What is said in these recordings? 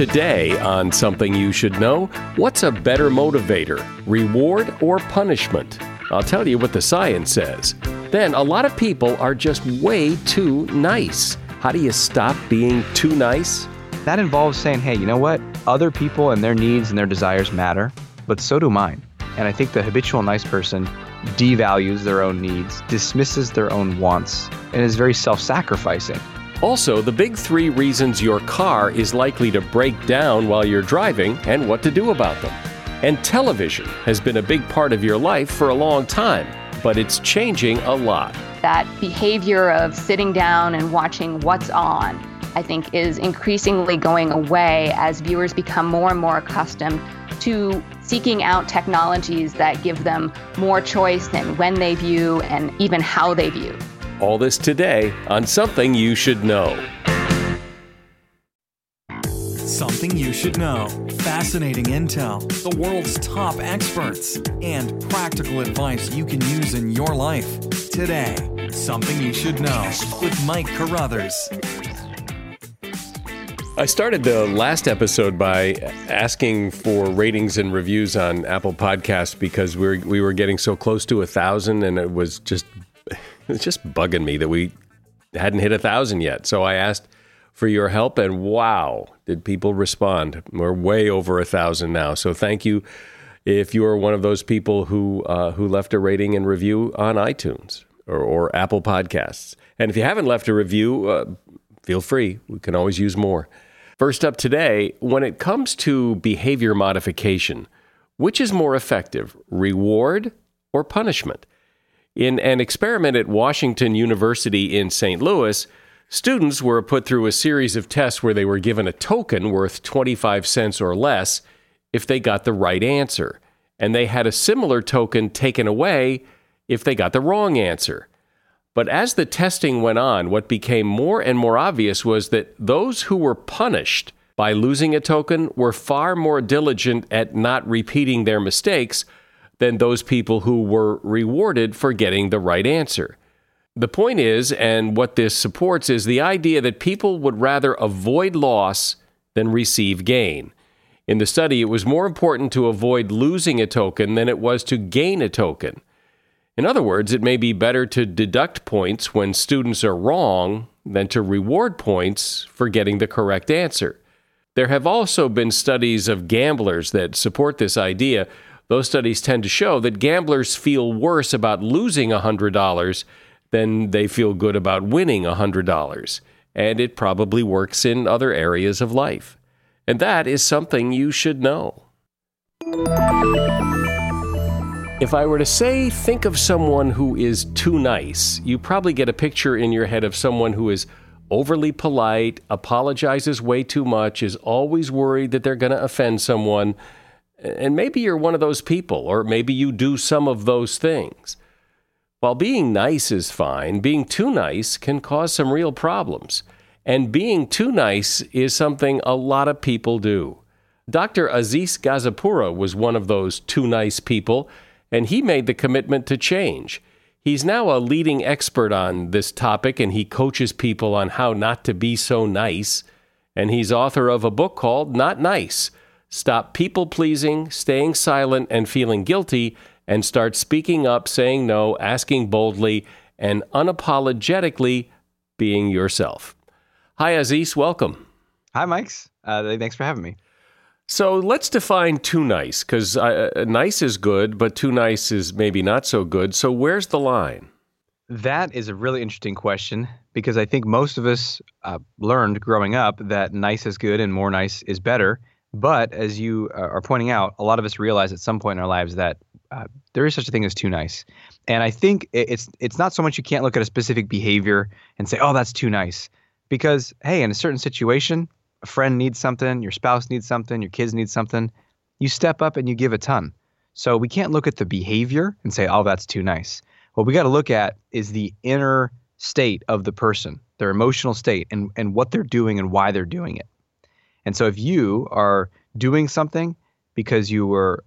Today, on Something You Should Know, what's a better motivator, reward or punishment? I'll tell you what the science says. Then, a lot of people are just way too nice. How do you stop being too nice? That involves saying, hey, you know what? Other people and their needs and their desires matter, but so do mine. And I think the habitual nice person devalues their own needs, dismisses their own wants, and is very self sacrificing. Also, the big three reasons your car is likely to break down while you're driving and what to do about them. And television has been a big part of your life for a long time, but it's changing a lot. That behavior of sitting down and watching what's on, I think, is increasingly going away as viewers become more and more accustomed to seeking out technologies that give them more choice in when they view and even how they view. All this today on Something You Should Know. Something you should know. Fascinating intel, the world's top experts, and practical advice you can use in your life. Today, Something You Should Know with Mike Carruthers. I started the last episode by asking for ratings and reviews on Apple Podcasts because we were, we were getting so close to a thousand, and it was just it's just bugging me that we hadn't hit a thousand yet. So I asked for your help, and wow, did people respond? We're way over a thousand now. So thank you if you are one of those people who uh, who left a rating and review on iTunes or, or Apple Podcasts. And if you haven't left a review, uh, feel free. We can always use more. First up today, when it comes to behavior modification, which is more effective, reward or punishment? In an experiment at Washington University in St. Louis, students were put through a series of tests where they were given a token worth 25 cents or less if they got the right answer, and they had a similar token taken away if they got the wrong answer. But as the testing went on, what became more and more obvious was that those who were punished by losing a token were far more diligent at not repeating their mistakes than those people who were rewarded for getting the right answer. The point is, and what this supports, is the idea that people would rather avoid loss than receive gain. In the study, it was more important to avoid losing a token than it was to gain a token. In other words, it may be better to deduct points when students are wrong than to reward points for getting the correct answer. There have also been studies of gamblers that support this idea. Those studies tend to show that gamblers feel worse about losing $100 than they feel good about winning $100. And it probably works in other areas of life. And that is something you should know. If I were to say, think of someone who is too nice, you probably get a picture in your head of someone who is overly polite, apologizes way too much, is always worried that they're going to offend someone. And maybe you're one of those people, or maybe you do some of those things. While being nice is fine, being too nice can cause some real problems. And being too nice is something a lot of people do. Dr. Aziz Gazipura was one of those too nice people and he made the commitment to change. He's now a leading expert on this topic, and he coaches people on how not to be so nice. And he's author of a book called Not Nice Stop People Pleasing, Staying Silent, and Feeling Guilty, and Start Speaking Up, Saying No, Asking Boldly, and Unapologetically Being Yourself. Hi, Aziz. Welcome. Hi, Mike's. Uh, thanks for having me. So let's define too nice because uh, nice is good, but too nice is maybe not so good. So where's the line? That is a really interesting question because I think most of us uh, learned growing up that nice is good and more nice is better. But as you uh, are pointing out, a lot of us realize at some point in our lives that uh, there is such a thing as too nice. And I think it's it's not so much you can't look at a specific behavior and say, "Oh, that's too nice," because hey, in a certain situation, a friend needs something, your spouse needs something, your kids need something, you step up and you give a ton. So we can't look at the behavior and say, oh, that's too nice. What we got to look at is the inner state of the person, their emotional state, and, and what they're doing and why they're doing it. And so if you are doing something because you were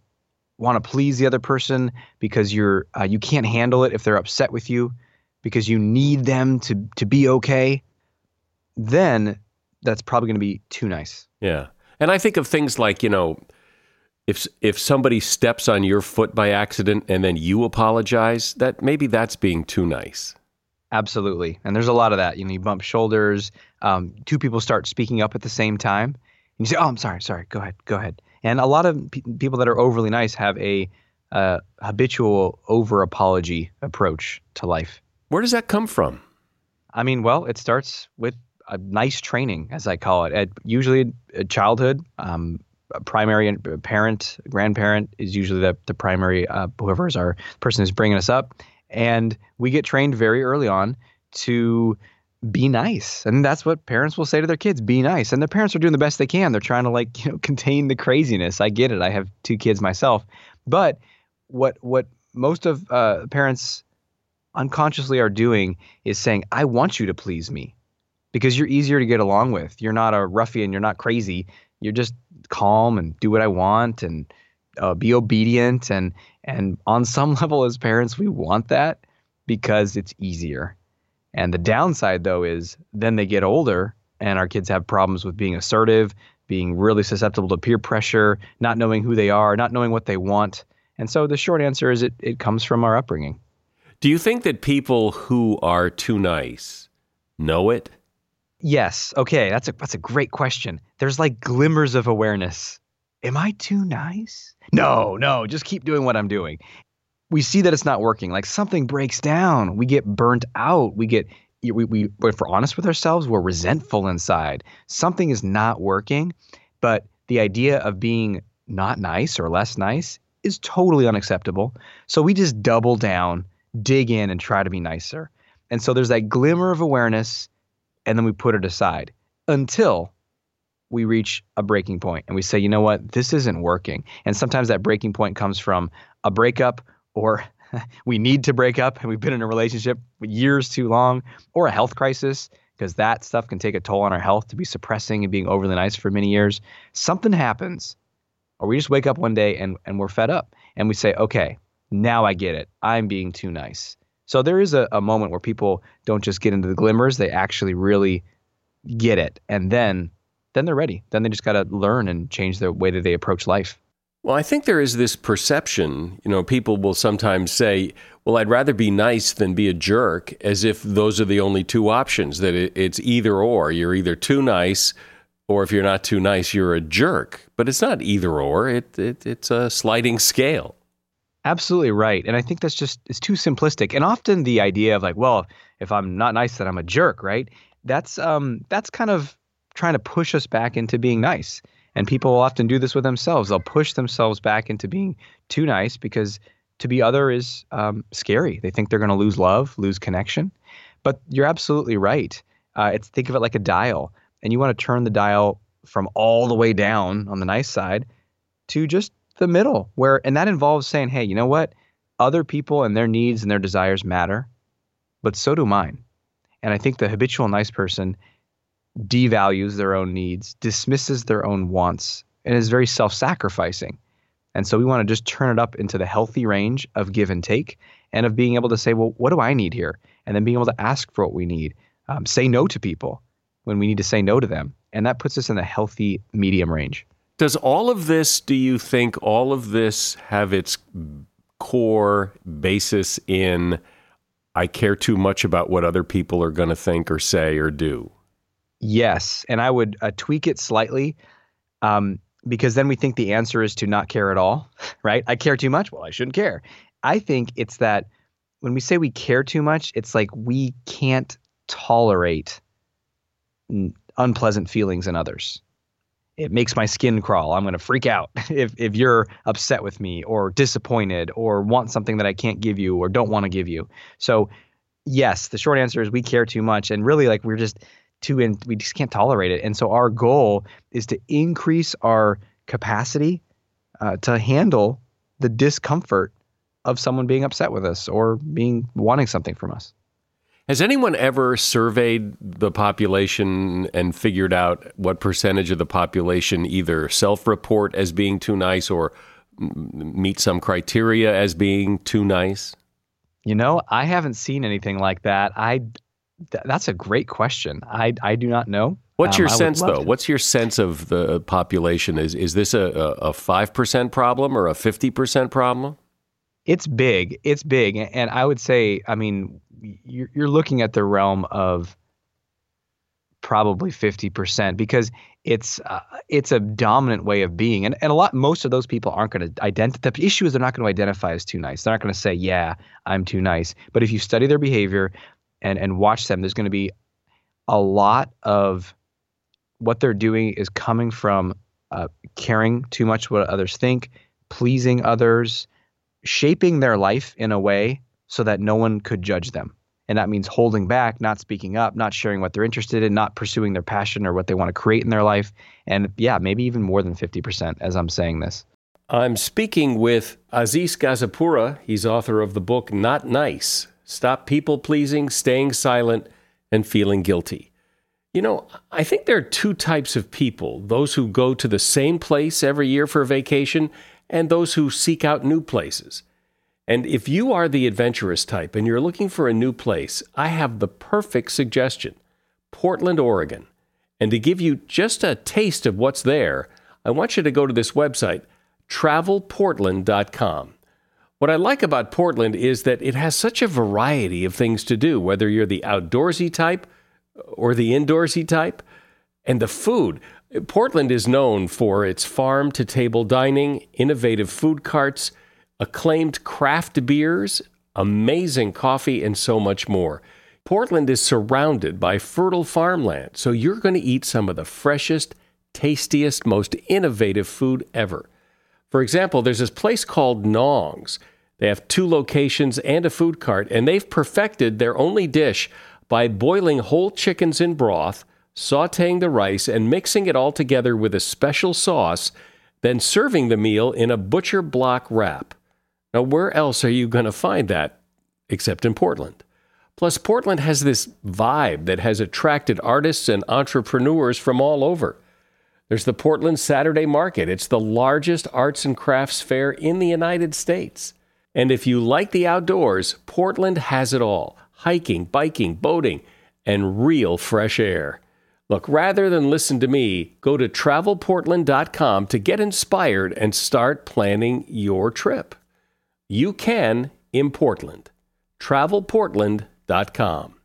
want to please the other person because you're uh, you can't handle it if they're upset with you because you need them to to be okay then that's probably going to be too nice. Yeah. And I think of things like, you know, if if somebody steps on your foot by accident and then you apologize, that maybe that's being too nice. Absolutely, and there's a lot of that. You know, you bump shoulders. Um, two people start speaking up at the same time, and you say, "Oh, I'm sorry, sorry. Go ahead, go ahead." And a lot of pe- people that are overly nice have a uh, habitual over apology approach to life. Where does that come from? I mean, well, it starts with a nice training, as I call it. At usually at childhood, um, primary parent, grandparent is usually the, the primary, uh, whoever is our person who's bringing us up. And we get trained very early on to be nice. And that's what parents will say to their kids, be nice. And the parents are doing the best they can. They're trying to like, you know, contain the craziness. I get it. I have two kids myself. But what what most of uh, parents unconsciously are doing is saying, I want you to please me because you're easier to get along with. You're not a ruffian. You're not crazy. You're just calm and do what I want and uh, be obedient. And and on some level, as parents, we want that because it's easier. And the downside, though, is then they get older and our kids have problems with being assertive, being really susceptible to peer pressure, not knowing who they are, not knowing what they want. And so the short answer is it, it comes from our upbringing. Do you think that people who are too nice know it? Yes. Okay, that's a that's a great question. There's like glimmers of awareness. Am I too nice? No, no, just keep doing what I'm doing. We see that it's not working. Like something breaks down. We get burnt out. We get we, we if we're honest with ourselves, we're resentful inside. Something is not working, but the idea of being not nice or less nice is totally unacceptable. So we just double down, dig in, and try to be nicer. And so there's that glimmer of awareness, and then we put it aside until we reach a breaking point and we say, you know what, this isn't working. And sometimes that breaking point comes from a breakup or we need to break up and we've been in a relationship years too long or a health crisis because that stuff can take a toll on our health to be suppressing and being overly nice for many years. Something happens or we just wake up one day and, and we're fed up and we say, okay, now I get it. I'm being too nice. So there is a, a moment where people don't just get into the glimmers, they actually really get it. And then then they're ready. Then they just got to learn and change the way that they approach life. Well, I think there is this perception, you know, people will sometimes say, well, I'd rather be nice than be a jerk, as if those are the only two options, that it's either or. You're either too nice or if you're not too nice, you're a jerk. But it's not either or. It, it it's a sliding scale. Absolutely right, and I think that's just it's too simplistic. And often the idea of like, well, if I'm not nice, then I'm a jerk, right? That's um that's kind of trying to push us back into being nice. And people will often do this with themselves. They'll push themselves back into being too nice because to be other is um, scary. They think they're going to lose love, lose connection. But you're absolutely right. Uh, it's think of it like a dial and you want to turn the dial from all the way down on the nice side to just the middle where and that involves saying hey you know what other people and their needs and their desires matter but so do mine and i think the habitual nice person devalues their own needs dismisses their own wants and is very self-sacrificing and so we want to just turn it up into the healthy range of give and take and of being able to say well what do i need here and then being able to ask for what we need um, say no to people when we need to say no to them. And that puts us in the healthy medium range. Does all of this, do you think all of this have its core basis in I care too much about what other people are going to think or say or do? Yes. And I would uh, tweak it slightly um, because then we think the answer is to not care at all, right? I care too much. Well, I shouldn't care. I think it's that when we say we care too much, it's like we can't tolerate unpleasant feelings in others. It makes my skin crawl. I'm going to freak out if, if you're upset with me or disappointed or want something that I can't give you or don't want to give you. So, yes, the short answer is we care too much. And really, like, we're just too in, we just can't tolerate it. And so, our goal is to increase our capacity uh, to handle the discomfort of someone being upset with us or being wanting something from us. Has anyone ever surveyed the population and figured out what percentage of the population either self report as being too nice or meet some criteria as being too nice? You know, I haven't seen anything like that. I th- that's a great question. I I do not know. What's Um, your would sense, though? to. What's your sense of the population? Is is this a a five percent problem or a fifty percent problem? It's big. It's big, and I would say, I mean, you're you're looking at the realm of probably fifty percent because it's uh, it's a dominant way of being, and and a lot most of those people aren't going to identify. The issue is they're not going to identify as too nice. They're not going to say, "Yeah, I'm too nice." But if you study their behavior and and watch them, there's going to be a lot of what they're doing is coming from uh, caring too much what others think, pleasing others, shaping their life in a way so that no one could judge them. And that means holding back, not speaking up, not sharing what they're interested in, not pursuing their passion or what they want to create in their life. And yeah, maybe even more than 50% as I'm saying this. I'm speaking with Aziz Gazipura. He's author of the book Not Nice Stop People Pleasing, Staying Silent, and Feeling Guilty. You know, I think there are two types of people those who go to the same place every year for a vacation, and those who seek out new places. And if you are the adventurous type and you're looking for a new place, I have the perfect suggestion Portland, Oregon. And to give you just a taste of what's there, I want you to go to this website, travelportland.com. What I like about Portland is that it has such a variety of things to do, whether you're the outdoorsy type or the indoorsy type. And the food. Portland is known for its farm to table dining, innovative food carts, acclaimed craft beers, amazing coffee, and so much more. Portland is surrounded by fertile farmland, so you're going to eat some of the freshest, tastiest, most innovative food ever. For example, there's this place called Nong's. They have two locations and a food cart, and they've perfected their only dish by boiling whole chickens in broth, sauteing the rice, and mixing it all together with a special sauce, then serving the meal in a butcher block wrap. Now, where else are you going to find that except in Portland? Plus, Portland has this vibe that has attracted artists and entrepreneurs from all over. There's the Portland Saturday Market. It's the largest arts and crafts fair in the United States. And if you like the outdoors, Portland has it all hiking, biking, boating, and real fresh air. Look, rather than listen to me, go to travelportland.com to get inspired and start planning your trip. You can in Portland. Travelportland.com.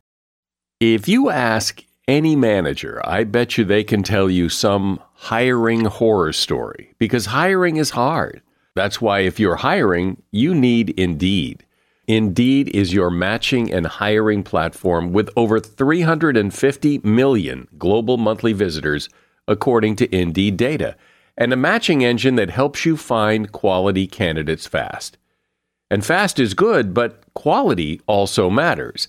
If you ask any manager, I bet you they can tell you some hiring horror story because hiring is hard. That's why if you're hiring, you need Indeed. Indeed is your matching and hiring platform with over 350 million global monthly visitors, according to Indeed data, and a matching engine that helps you find quality candidates fast. And fast is good, but quality also matters.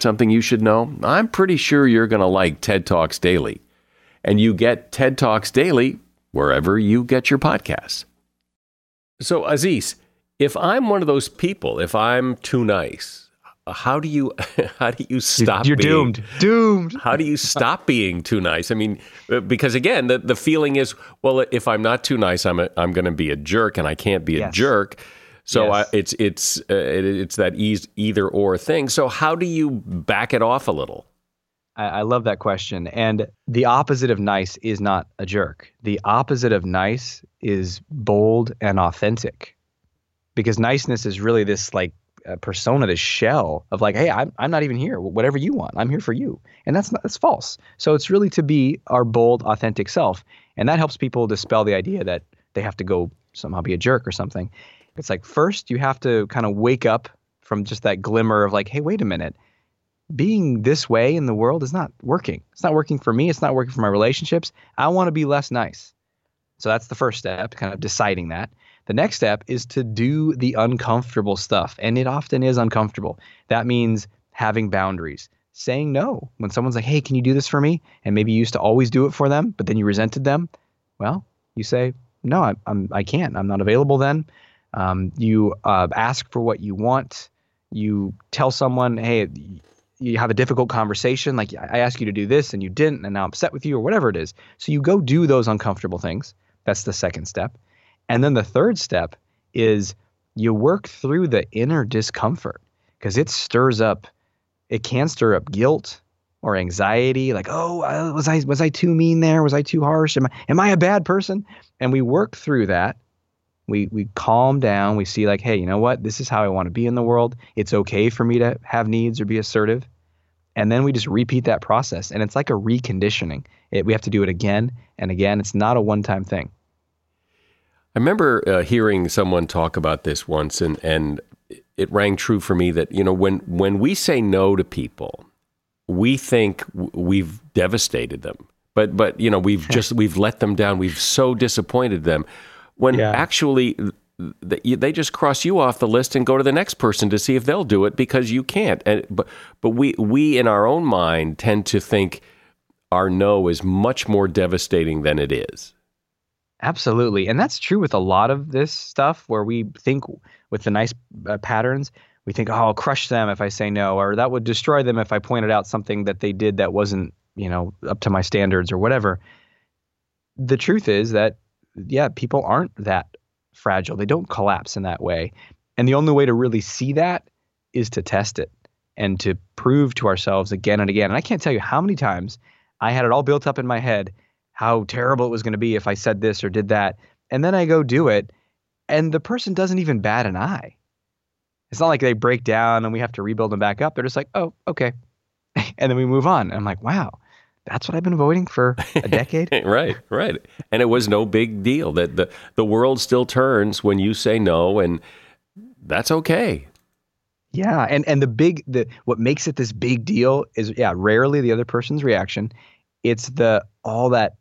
something you should know? I'm pretty sure you're going to like TED Talks Daily. And you get TED Talks Daily wherever you get your podcasts. So, Aziz, if I'm one of those people, if I'm too nice, how do you how do you stop you're being, doomed doomed how do you stop being too nice i mean uh, because again the, the feeling is well if i'm not too nice i'm a, i'm going to be a jerk and i can't be a Yes. jerk so Yes. I, it's it's uh, it, it's that eas either or thing so how do you back it off a little I, I love that question. And the opposite of nice is not a jerk. The opposite of nice is bold and authentic. Because niceness is really this like uh, persona, this shell of like, hey, I'm, I'm not even here. Whatever you want, I'm here for you. And that's not, that's false. So it's really to be our bold, authentic self. And that helps people dispel the idea that they have to go somehow be a jerk or something. It's like first you have to kind of wake up from just that glimmer of like, hey, wait a minute being this way in the world is not working. It's not working for me. It's not working for my relationships. I want to be less nice. So that's the first step, kind of deciding that. The next step is to do the uncomfortable stuff. And it often is uncomfortable. That means having boundaries, saying no. When someone's like, hey, can you do this for me? And maybe you used to always do it for them, but then you resented them. Well, you say, no, I, I'm, I can't. I'm not available then. Um, you uh, ask for what you want. You tell someone, hey, you have a difficult conversation, like I asked you to do this and you didn't, and now I'm upset with you, or whatever it is. So you go do those uncomfortable things. That's the second step. And then the third step is you work through the inner discomfort because it stirs up, it can stir up guilt or anxiety, like, oh, was I was I too mean there? Was I too harsh? Am I am I a bad person? And we work through that. We we calm down. We see like, hey, you know what? This is how I want to be in the world. It's okay for me to have needs or be assertive. And then we just repeat that process, and it's like a reconditioning. It, we have to do it again and again. It's not a one-time thing. I remember uh, hearing someone talk about this once, and and it rang true for me that you know when when we say no to people, we think we've devastated them, but but you know we've just we've let them down. We've so disappointed them. When Yeah. actually they just cross you off the list and go to the next person to see if they'll do it because you can't. And but but we we in our own mind tend to think our no is much more devastating than it is. Absolutely. And that's true with a lot of this stuff where we think with the nice uh, patterns, we think, oh, I'll crush them if I say no, or that would destroy them if I pointed out something that they did that wasn't, you know, up to my standards or whatever. The truth is that, yeah, people aren't that fragile. They don't collapse in that way. And the only way to really see that is to test it and to prove to ourselves again and again. And I can't tell you how many times I had it all built up in my head how terrible it was going to be if I said this or did that. And then I go do it, and the person doesn't even bat an eye. It's not like they break down and we have to rebuild them back up. They're just like, oh, okay. and then we move on. And I'm like, wow, that's what I've been avoiding for a decade. right, right. And it was no big deal that the the world still turns when you say no and that's okay. Yeah, and and the big the what makes it this big deal is yeah, rarely the other person's reaction. It's the all that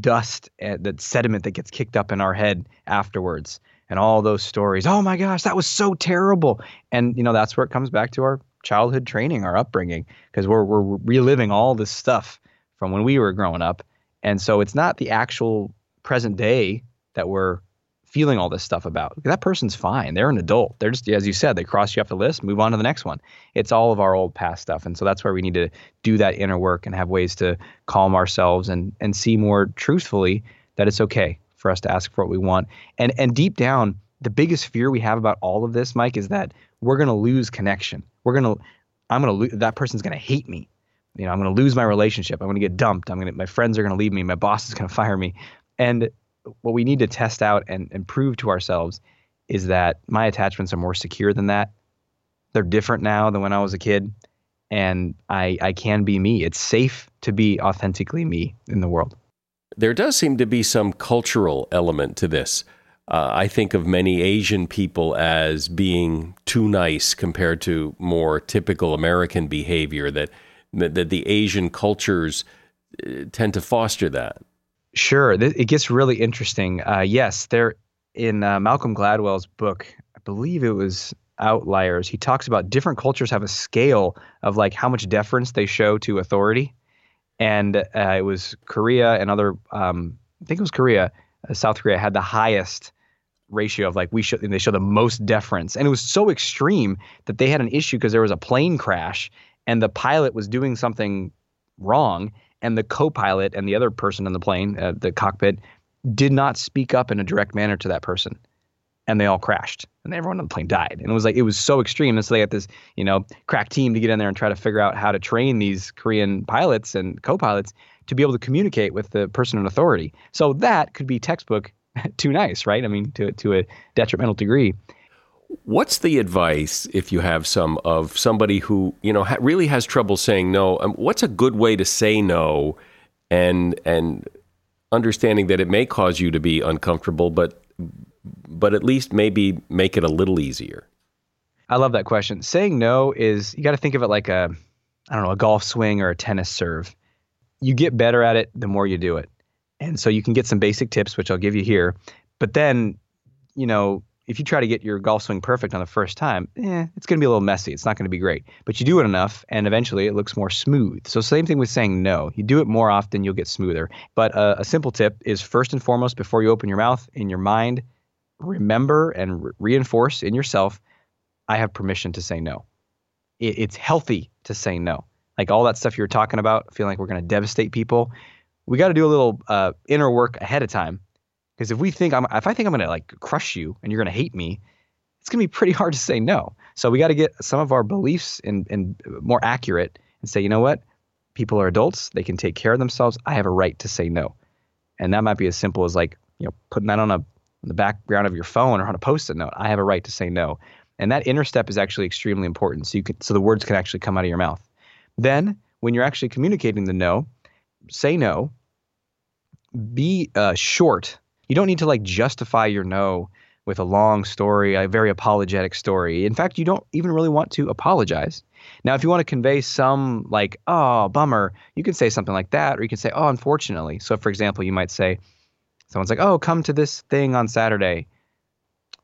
dust and that sediment that gets kicked up in our head afterwards and all those stories. Oh my gosh, that was so terrible. And you know, that's where it comes back to our childhood training, our upbringing, because we're we're reliving all this stuff from when we were growing up. And so it's not the actual present day that we're feeling all this stuff about. That person's fine. They're an adult. They're just, as you said, they cross you off the list, move on to the next one. It's all of our old past stuff. And so that's where we need to do that inner work and have ways to calm ourselves and, and see more truthfully that it's okay for us to ask for what we want. And, and deep down, the biggest fear we have about all of this, Mike, is that we're going to lose connection. We're going to, I'm going to lose, that person's going to hate me. You know, I'm going to lose my relationship. I'm going to get dumped. I'm going to, my friends are going to leave me. My boss is going to fire me. And what we need to test out and, and prove to ourselves is that my attachments are more secure than that. They're different now than when I was a kid, and I I can be me. It's safe to be authentically me in the world. There does seem to be some cultural element to this. Uh, I think of many Asian people as being too nice compared to more typical American behavior. That that the Asian cultures uh, tend to foster that. Sure, it gets really interesting. Uh, yes, there in uh, Malcolm Gladwell's book, I believe it was outliers. He talks about different cultures have a scale of like how much deference they show to authority, and uh, it was Korea and other. Um, I think it was Korea. Uh, South Korea had the highest ratio of like we show and they show the most deference, and it was so extreme that they had an issue because there was a plane crash and the pilot was doing something wrong, and the co-pilot and the other person in the plane, uh, the cockpit, did not speak up in a direct manner to that person and they all crashed and everyone on the plane died. And it was like it was so extreme. And so they got this, you know, crack team to get in there and try to figure out how to train these Korean pilots and co-pilots to be able to communicate with the person in authority. So that could be textbook too nice, right? I mean, to to a detrimental degree. What's the advice if you have some of somebody who you know ha- really has trouble saying no? Um, what's a good way to say no, and and understanding that it may cause you to be uncomfortable, but but at least maybe make it a little easier? I love that question. Saying no is you got to think of it like a I don't know, a golf swing or a tennis serve. You get better at it the more you do it. And so you can get some basic tips which I'll give you here. But then, you know, if you try to get your golf swing perfect on the first time, eh, it's going to be a little messy. It's not going to be great. But you do it enough, and eventually it looks more smooth. So same thing with saying no. You do it more often, you'll get smoother. But uh, a simple tip is first and foremost, before you open your mouth, in your mind, remember and re- reinforce in yourself, I have permission to say no. It, it's healthy to say no. Like all that stuff you were talking about, feeling like we're going to devastate people. We got to do a little uh, inner work ahead of time. Because if we think I'm, if I think I'm to like crush you and you're to hate me, it's to be pretty hard to say no. So we got to get some of our beliefs in, in more accurate and say, you know what? People are adults. They can take care of themselves. I have a right to say no. And that might be as simple as like, you know, putting that on a on the background of your phone or on a post-it note. I have a right to say no. And that inner step is actually extremely important. So you can so the words can actually come out of your mouth. Then when you're actually communicating the no, say no. Be uh, short. You don't need to like justify your no with a long story, a very apologetic story. In fact, you don't even really want to apologize. Now, if you want to convey some like, oh, bummer, you can say something like that, or you can say, oh, unfortunately. So, for example, you might say, Someone's like, "Oh, come to this thing on Saturday."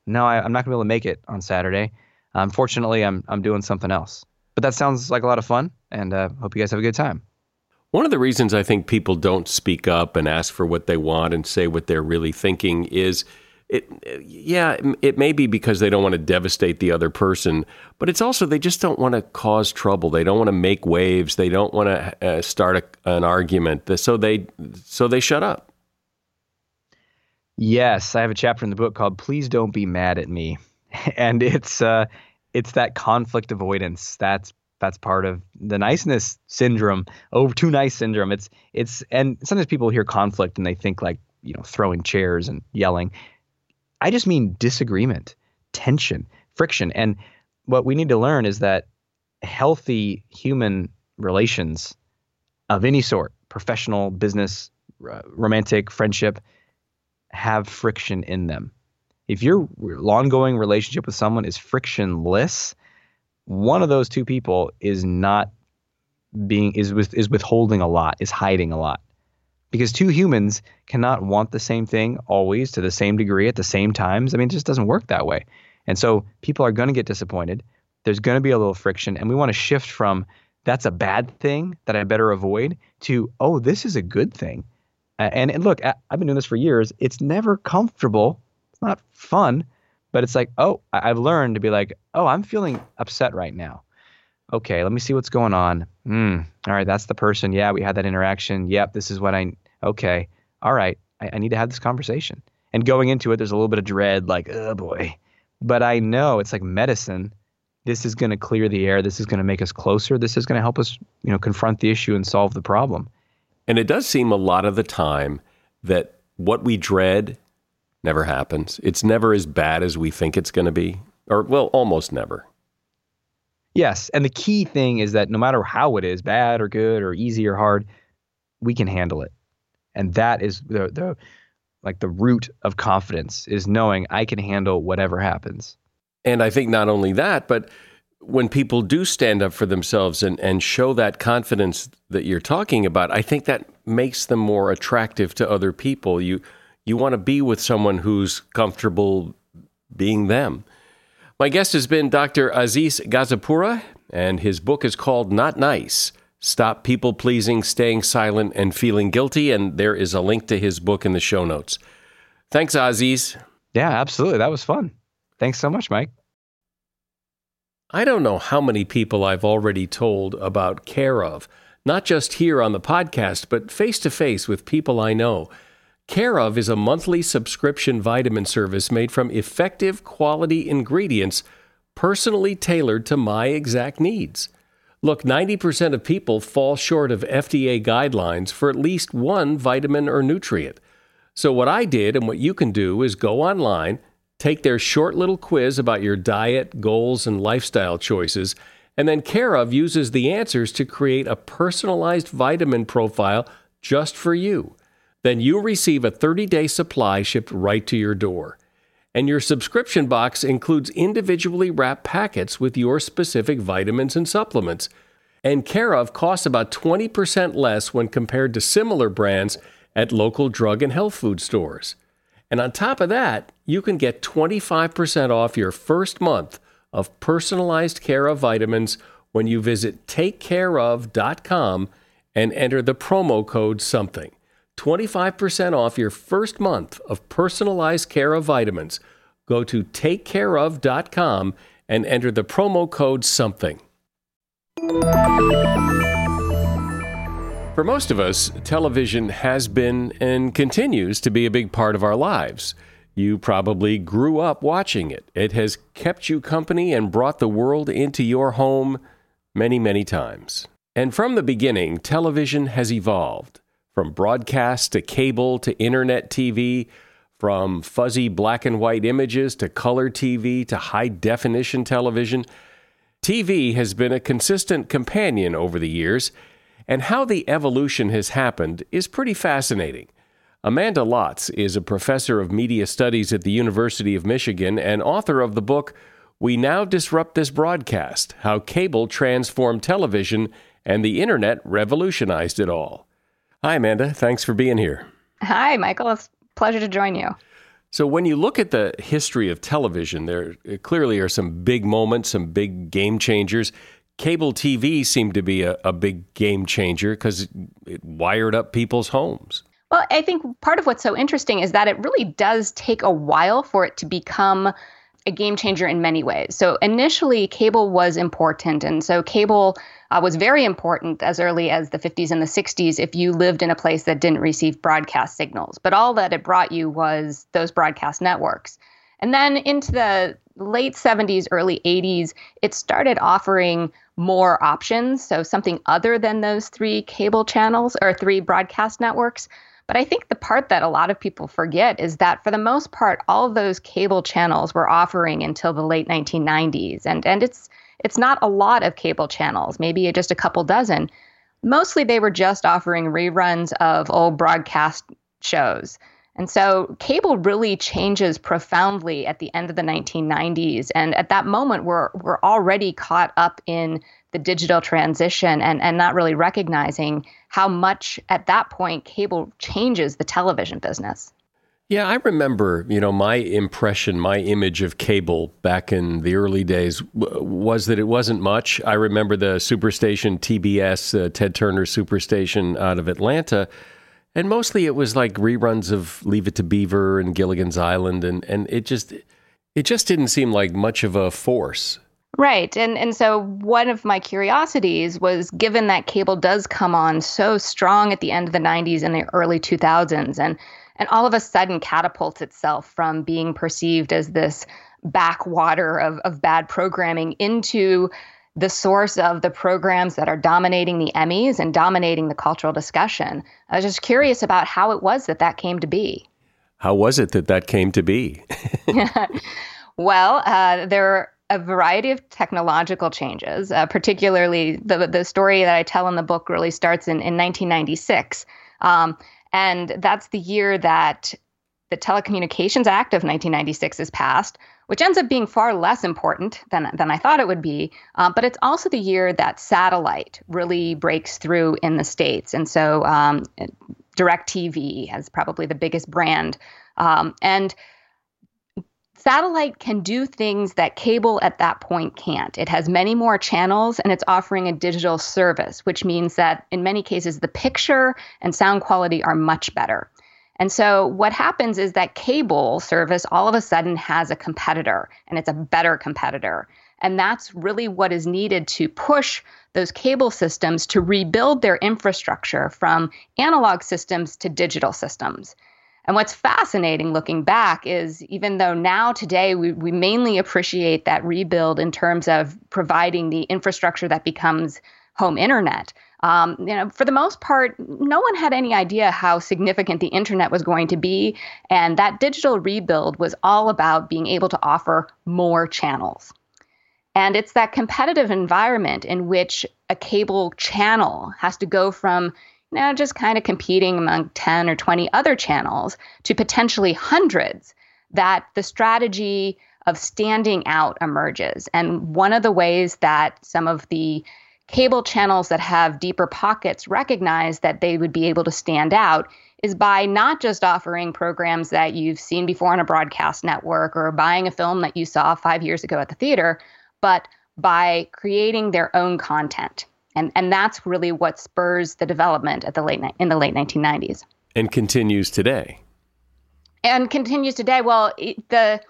No, I, am not gonna be able to make it on Saturday. Unfortunately, I'm I'm doing something else. But that sounds like a lot of fun, and uh, hope you guys have a good time. One of the reasons I think people don't speak up and ask for what they want and say what they're really thinking is it yeah it may be because they don't want to devastate the other person but it's also they just don't want to cause trouble. They don't want to make waves. They don't want to uh, start a, an argument. So they so they shut up. Yes, I have a chapter in the book called "Please Don't Be Mad at Me," and it's uh, it's that conflict avoidance. That's that's part of the niceness syndrome, over too nice syndrome. It's it's and sometimes people hear conflict and they think like you know throwing chairs and yelling. I just mean disagreement, tension, friction, and what we need to learn is that healthy human relations of any sort, professional, business, romantic, friendship have friction in them. If your ongoing relationship with someone is frictionless, one of those two people is not being is with, is withholding a lot, is hiding a lot. Because two humans cannot want the same thing always to the same degree at the same times. I mean, it just doesn't work that way. And so people are going to get disappointed. There's going to be a little friction, and we want to shift from that's a bad thing that I better avoid to oh, this is a good thing and, and look, I've been doing this for years. It's never comfortable. It's not fun, but it's like, oh, I've learned to be like, oh, I'm feeling upset right now. Okay, let me see what's going on. Hmm. All right, that's the person. Yeah, we had that interaction. Yep, this is what I. Okay. All right, I, I need to have this conversation. And going into it, there's a little bit of dread, like, oh boy. But I know it's like medicine. This is going to clear the air. This is going to make us closer. This is going to help us, you know, confront the issue and solve the problem. And it does seem a lot of the time that what we dread never happens. It's never as bad as we think it's going to be, or, well, almost never. Yes. And the key thing is that no matter how it is, bad or good or easy or hard, we can handle it. And that is the, the like the root of confidence is knowing I can handle whatever happens. And I think not only that, but when people do stand up for themselves and, and show that confidence that you're talking about, I think that makes them more attractive to other people. You you want to be with someone who's comfortable being them. My guest has been Dr. Aziz Gazipura, and his book is called Not Nice Stop People Pleasing, Staying Silent, and Feeling Guilty. And there is a link to his book in the show notes. Thanks, Aziz. Yeah, absolutely. That was fun. Thanks so much, Mike. I don't know how many people I've already told about Care of, not just here on the podcast, but face to face with people I know. Care of is a monthly subscription vitamin service made from effective quality ingredients personally tailored to my exact needs. Look, 90% of people fall short of FDA guidelines for at least one vitamin or nutrient. So, what I did and what you can do is go online, take their short little quiz about your diet, goals, and lifestyle choices, and then Care of uses the answers to create a personalized vitamin profile just for you. Then you'll receive a 30 day supply shipped right to your door. And your subscription box includes individually wrapped packets with your specific vitamins and supplements. And Care of costs about 20% less when compared to similar brands at local drug and health food stores. And on top of that, you can get 25% off your first month of personalized Care of vitamins when you visit takecareof.com and enter the promo code something. 25% off your first month of personalized care of vitamins. Go to takecareof.com and enter the promo code something. For most of us, television has been and continues to be a big part of our lives. You probably grew up watching it. It has kept you company and brought the world into your home many, many times. And from the beginning, television has evolved from broadcast to cable to internet TV, from fuzzy black and white images to color TV to high definition television. TV has been a consistent companion over the years, and how the evolution has happened is pretty fascinating. Amanda Lotz is a professor of media studies at the University of Michigan and author of the book We Now Disrupt This Broadcast How Cable Transformed Television and the Internet Revolutionized It All. Hi, Amanda. Thanks for being here. Hi, Michael. It's a pleasure to join you. So, when you look at the history of television, there clearly are some big moments, some big game changers. Cable TV seemed to be a, a big game changer because it, it wired up people's homes. Well, I think part of what's so interesting is that it really does take a while for it to become a game changer in many ways. So initially, cable was important. And so cable uh, was very important as early as the 50s and the 60s if you lived in a place that didn't receive broadcast signals. But all that it brought you was those broadcast networks. And then into the late 70s, early 80s, it started offering more options. So something other than those three cable channels or three broadcast networks. But I think the part that a lot of people forget is that for the most part, all of those cable channels were offering until the late 1990s. And, and it's it's not a lot of cable channels, maybe just a couple dozen. Mostly they were just offering reruns of old broadcast shows. And so cable really changes profoundly at the end of the 1990s. And at that moment, we're, we're already caught up in the digital transition and, and not really recognizing how much at that point cable changes the television business. Yeah, I remember, you know, my impression, my image of cable back in the early days was that it wasn't much. I remember the superstation TBS, uh, Ted Turner Superstation out of Atlanta, and mostly it was like reruns of Leave It to Beaver and Gilligan's Island and and it just it just didn't seem like much of a force. Right. And and so one of my curiosities was given that cable does come on so strong at the end of the 90s and the early 2000s and and all of a sudden catapults itself from being perceived as this backwater of, of bad programming into the source of the programs that are dominating the Emmys and dominating the cultural discussion. I was just curious about how it was that that came to be. How was it that that came to be? well, uh, there a variety of technological changes, uh, particularly the, the story that I tell in the book really starts in, in 1996. Um, and that's the year that the Telecommunications Act of 1996 is passed, which ends up being far less important than, than I thought it would be. Uh, but it's also the year that satellite really breaks through in the States. And so um, DirecTV has probably the biggest brand. Um, and satellite can do things that cable at that point can't. It has many more channels and it's offering a digital service, which means that in many cases the picture and sound quality are much better. And so what happens is that cable service all of a sudden has a competitor and it's a better competitor. And that's really what is needed to push those cable systems to rebuild their infrastructure from analog systems to digital systems. And what's fascinating looking back is even though now today we, we mainly appreciate that rebuild in terms of providing the infrastructure that becomes home internet, um, you know, for the most part, no one had any idea how significant the internet was going to be. And that digital rebuild was all about being able to offer more channels. And it's that competitive environment in which a cable channel has to go from now just kind of competing among 10 or 20 other channels to potentially hundreds that the strategy of standing out emerges. And one of the ways that some of the cable channels that have deeper pockets recognize that they would be able to stand out is by not just offering programs that you've seen before on a broadcast network or buying a film that you saw five years ago at the theater, but by creating their own content. And, and that's really what spurs the development at the late in the late 1990s. And continues today. And continues today. Well, the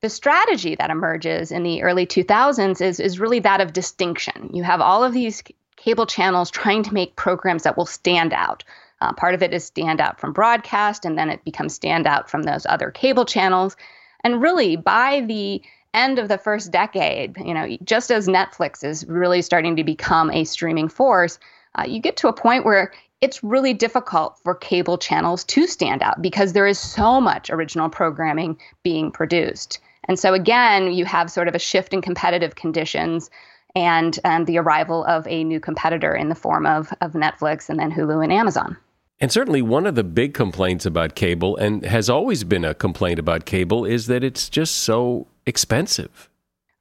the strategy that emerges in the early 2000s is, is really that of distinction. You have all of these cable channels trying to make programs that will stand out. Uh, part of it is stand out from broadcast, and then it becomes stand out from those other cable channels. And really, by the end of the first decade, you know, just as Netflix is really starting to become a streaming force, uh, you get to a point where it's really difficult for cable channels to stand out because there is so much original programming being produced. And so again, you have sort of a shift in competitive conditions and and the arrival of a new competitor in the form of of Netflix and then Hulu and Amazon. And certainly one of the big complaints about cable and has always been a complaint about cable is that it's just so expensive.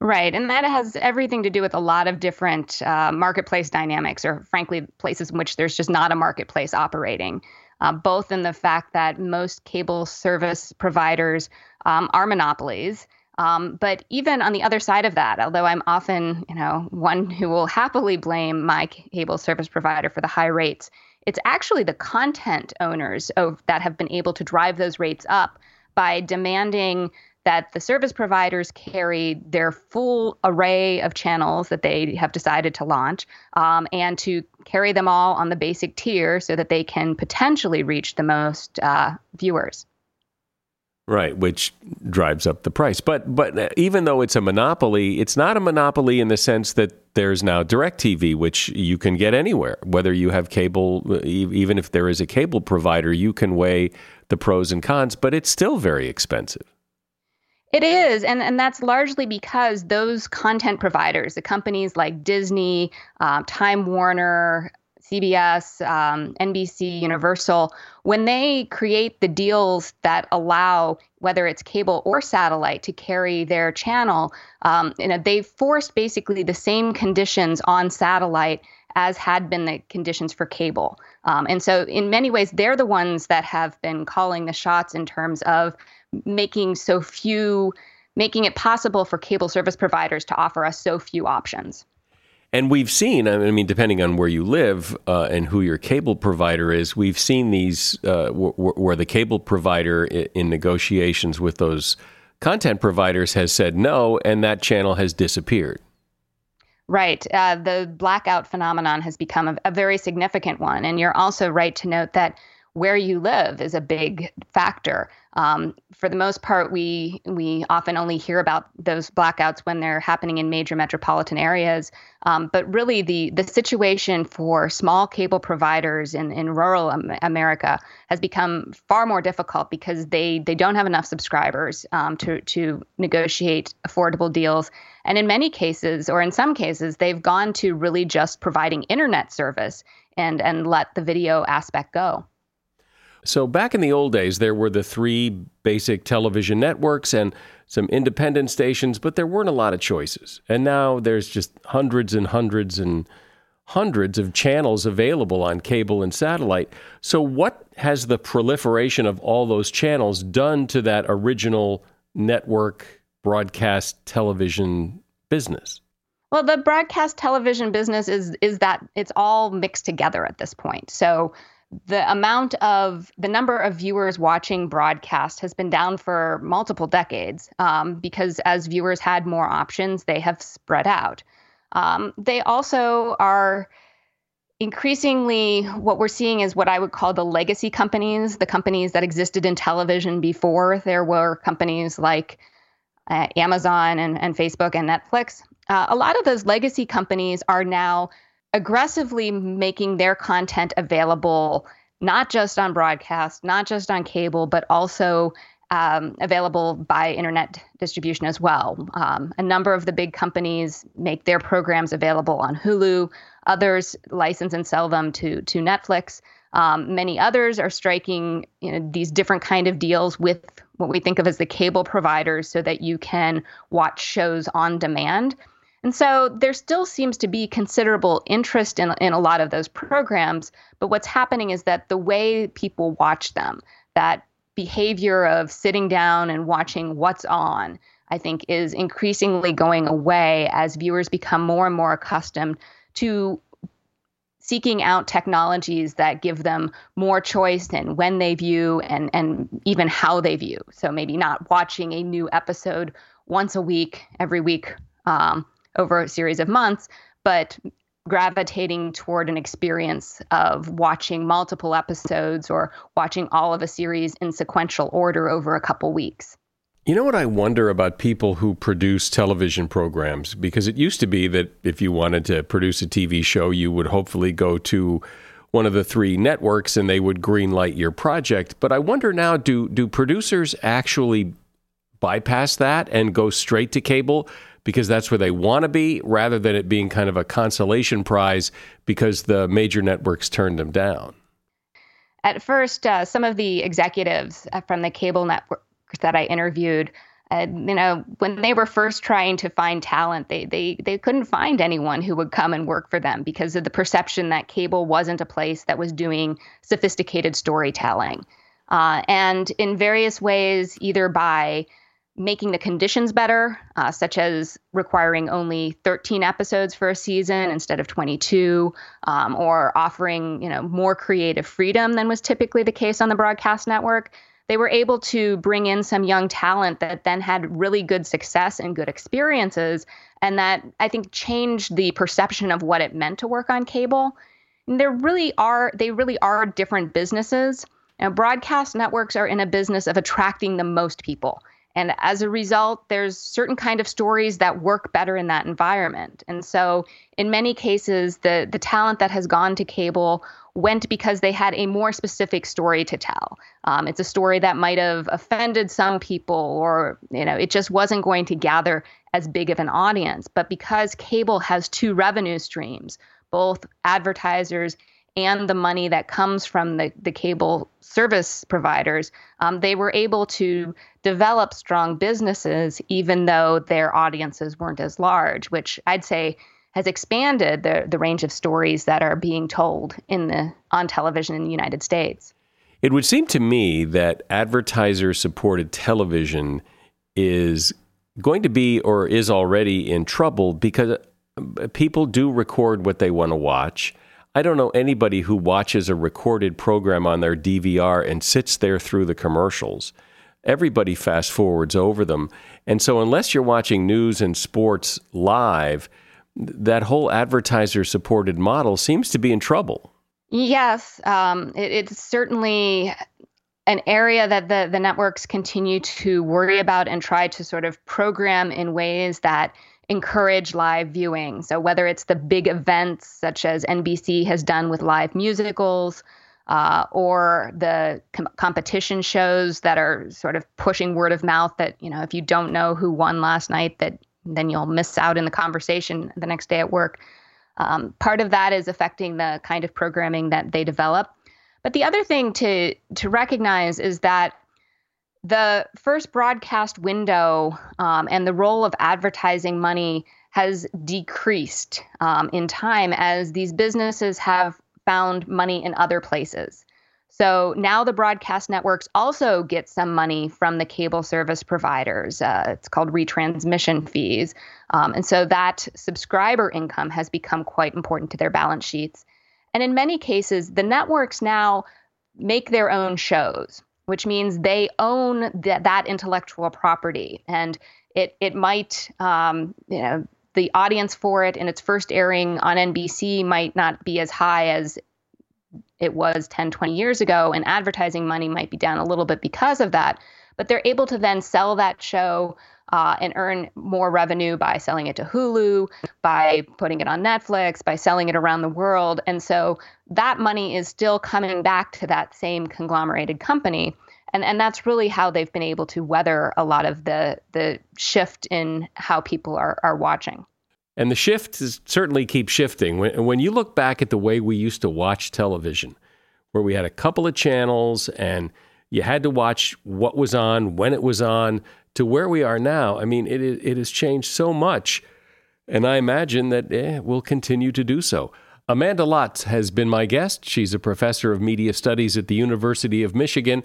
Right. And that has everything to do with a lot of different uh, marketplace dynamics, or frankly, places in which there's just not a marketplace operating. Uh, both in the fact that most cable service providers um, are monopolies. Um, but even on the other side of that, although I'm often, you know, one who will happily blame my cable service provider for the high rates, it's actually the content owners of, that have been able to drive those rates up by demanding that the service providers carry their full array of channels that they have decided to launch um, and to carry them all on the basic tier so that they can potentially reach the most uh, viewers. Right, which drives up the price. But but even though it's a monopoly, it's not a monopoly in the sense that there's now DirecTV, which you can get anywhere. Whether you have cable, even if there is a cable provider, you can weigh the pros and cons, but it's still very expensive. It is, and, and that's largely because those content providers, the companies like Disney, uh, Time Warner, CBS, um, NBC, Universal, when they create the deals that allow whether it's cable or satellite to carry their channel, um, you know, they've forced basically the same conditions on satellite as had been the conditions for cable. Um, and so, in many ways, they're the ones that have been calling the shots in terms of making so few, making it possible for cable service providers to offer us so few options. And we've seen, I mean, depending on where you live uh, and who your cable provider is, we've seen these uh, w- w- where the cable provider in negotiations with those content providers has said no, and that channel has disappeared. Right. Uh, the blackout phenomenon has become a, a very significant one. And you're also right to note that where you live is a big factor. Um, for the most part, we we often only hear about those blackouts when they're happening in major metropolitan areas. Um, but really, the the situation for small cable providers in, in rural America has become far more difficult because they they don't have enough subscribers um, to to negotiate affordable deals. And in many cases, or in some cases, they've gone to really just providing internet service and and let the video aspect go. So back in the old days, there were the three basic television networks and some independent stations, but there weren't a lot of choices. And now there's just hundreds and hundreds and hundreds of channels available on cable and satellite. So, what has the proliferation of all those channels done to that original network broadcast television business? Well, the broadcast television business is is that it's all mixed together at this point. So the amount of the number of viewers watching broadcast has been down for multiple decades um, because as viewers had more options, they have spread out. Um, they also are increasingly what we're seeing is what I would call the legacy companies, the companies that existed in television before there were companies like uh, Amazon and, and Facebook and Netflix. Uh, a lot of those legacy companies are now aggressively making their content available not just on broadcast, not just on cable, but also um, available by internet distribution as well. Um, a number of the big companies make their programs available on Hulu. Others license and sell them to to Netflix. Um, many others are striking you know, these different kind of deals with what we think of as the cable providers, so that you can watch shows on demand. And so there still seems to be considerable interest in, in a lot of those programs. But what's happening is that the way people watch them, that behavior of sitting down and watching what's on, I think is increasingly going away as viewers become more and more accustomed to seeking out technologies that give them more choice in when they view and, and even how they view. So maybe not watching a new episode once a week, every week, um, over a series of months, but gravitating toward an experience of watching multiple episodes or watching all of a series in sequential order over a couple weeks. You know what I wonder about people who produce television programs? Because it used to be that if you wanted to produce a TV show, you would hopefully go to one of the three networks and they would greenlight your project. But I wonder now do do producers actually bypass that and go straight to cable? Because that's where they want to be rather than it being kind of a consolation prize because the major networks turned them down? At first, uh, some of the executives uh, from the cable network that I interviewed, uh, you know, when they were first trying to find talent, they they they couldn't find anyone who would come and work for them because of the perception that cable wasn't a place that was doing sophisticated storytelling. Uh, and in various ways, either by making the conditions better, uh, such as requiring only 13 episodes for a season instead of 22, um, or offering you know more creative freedom than was typically the case on the broadcast network. They were able to bring in some young talent that then had really good success and good experiences, and that I think changed the perception of what it meant to work on cable. And there really are they really are different businesses. Now, broadcast networks are in a business of attracting the most people and as a result there's certain kind of stories that work better in that environment. And so in many cases the the talent that has gone to cable went because they had a more specific story to tell. Um, it's a story that might have offended some people or you know it just wasn't going to gather as big of an audience. But because cable has two revenue streams both advertisers and the money that comes from the, the cable service providers, um, they were able to develop strong businesses even though their audiences weren't as large, which I'd say has expanded the, the range of stories that are being told in the on television in the United States. It would seem to me that advertiser supported television is going to be or is already in trouble because people do record what they want to watch I don't know anybody who watches a recorded program on their DVR and sits there through the commercials. Everybody fast forwards over them. And so, unless you're watching news and sports live, that whole advertiser supported model seems to be in trouble. Yes, um, it, it's certainly an area that the, the networks continue to worry about and try to sort of program in ways that encourage live viewing. So whether it's the big events such as NBC has done with live musicals, uh, or the com- competition shows that are sort of pushing word of mouth that you know if you don't know who won last night, that then you'll miss out in the conversation the next day at work. Um, part of that is affecting the kind of programming that they develop. But the other thing to to recognize is that the first broadcast window um, and the role of advertising money has decreased um, in time as these businesses have found money in other places. So now the broadcast networks also get some money from the cable service providers. Uh, it's called retransmission fees. Um, and so that subscriber income has become quite important to their balance sheets. And in many cases, the networks now make their own shows, which means they own th- that intellectual property. And it, it might, um, you know, the audience for it in its first airing on NBC might not be as high as it was 10, 20 years ago, and advertising money might be down a little bit because of that. But they're able to then sell that show uh, and earn more revenue by selling it to Hulu, by putting it on Netflix, by selling it around the world. And so that money is still coming back to that same conglomerated company. And, and that's really how they've been able to weather a lot of the, the shift in how people are, are watching. And the shift is, certainly keeps shifting. When, when you look back at the way we used to watch television, where we had a couple of channels and you had to watch what was on, when it was on, to where we are now, I mean, it, it has changed so much. And I imagine that eh, we'll continue to do so. Amanda Lotz has been my guest. She's a professor of media studies at the University of Michigan.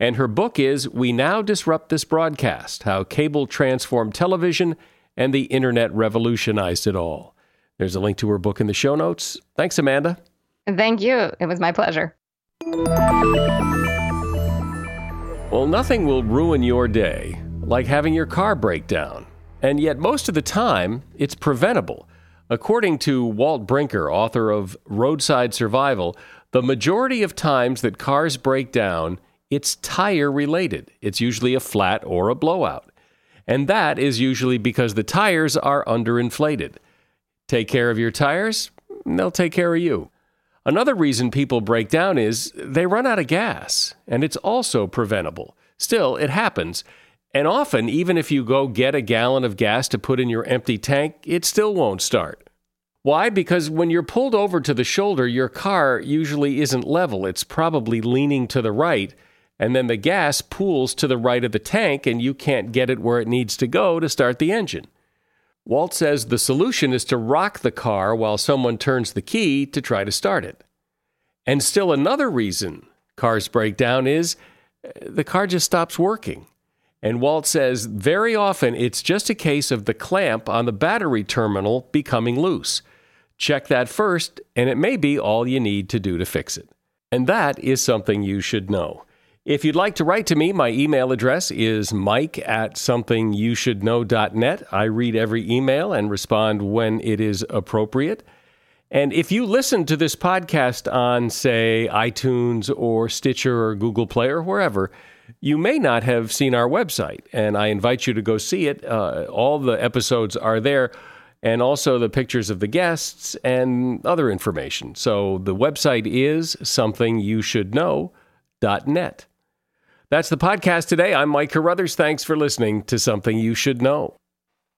And her book is We Now Disrupt This Broadcast How Cable Transformed Television and the Internet Revolutionized It All. There's a link to her book in the show notes. Thanks, Amanda. Thank you. It was my pleasure. Well, nothing will ruin your day like having your car break down. And yet, most of the time, it's preventable. According to Walt Brinker, author of Roadside Survival, the majority of times that cars break down, it's tire related. It's usually a flat or a blowout and that is usually because the tires are underinflated. Take care of your tires, they'll take care of you. Another reason people break down is they run out of gas, and it's also preventable. Still, it happens. And often, even if you go get a gallon of gas to put in your empty tank, it still won't start. Why? Because when you're pulled over to the shoulder, your car usually isn't level. It's probably leaning to the right, and then the gas pools to the right of the tank and you can't get it where it needs to go to start the engine. Walt says the solution is to rock the car while someone turns the key to try to start it. And still another reason cars break down is uh, the car just stops working. And Walt says very often it's just a case of the clamp on the battery terminal becoming loose. Check that first, and it may be all you need to do to fix it. And that is something you should know. If you'd like to write to me, my email address is mike at somethingyoushouldknow.net. I read every email and respond when it is appropriate. And if you listen to this podcast on, say, iTunes or Stitcher or Google Play or wherever, you may not have seen our website. And I invite you to go see it. Uh, all the episodes are there, and also the pictures of the guests and other information. So the website is somethingyoushouldknow.net. That's the podcast today. I'm Mike Carruthers. Thanks for listening to Something You Should Know.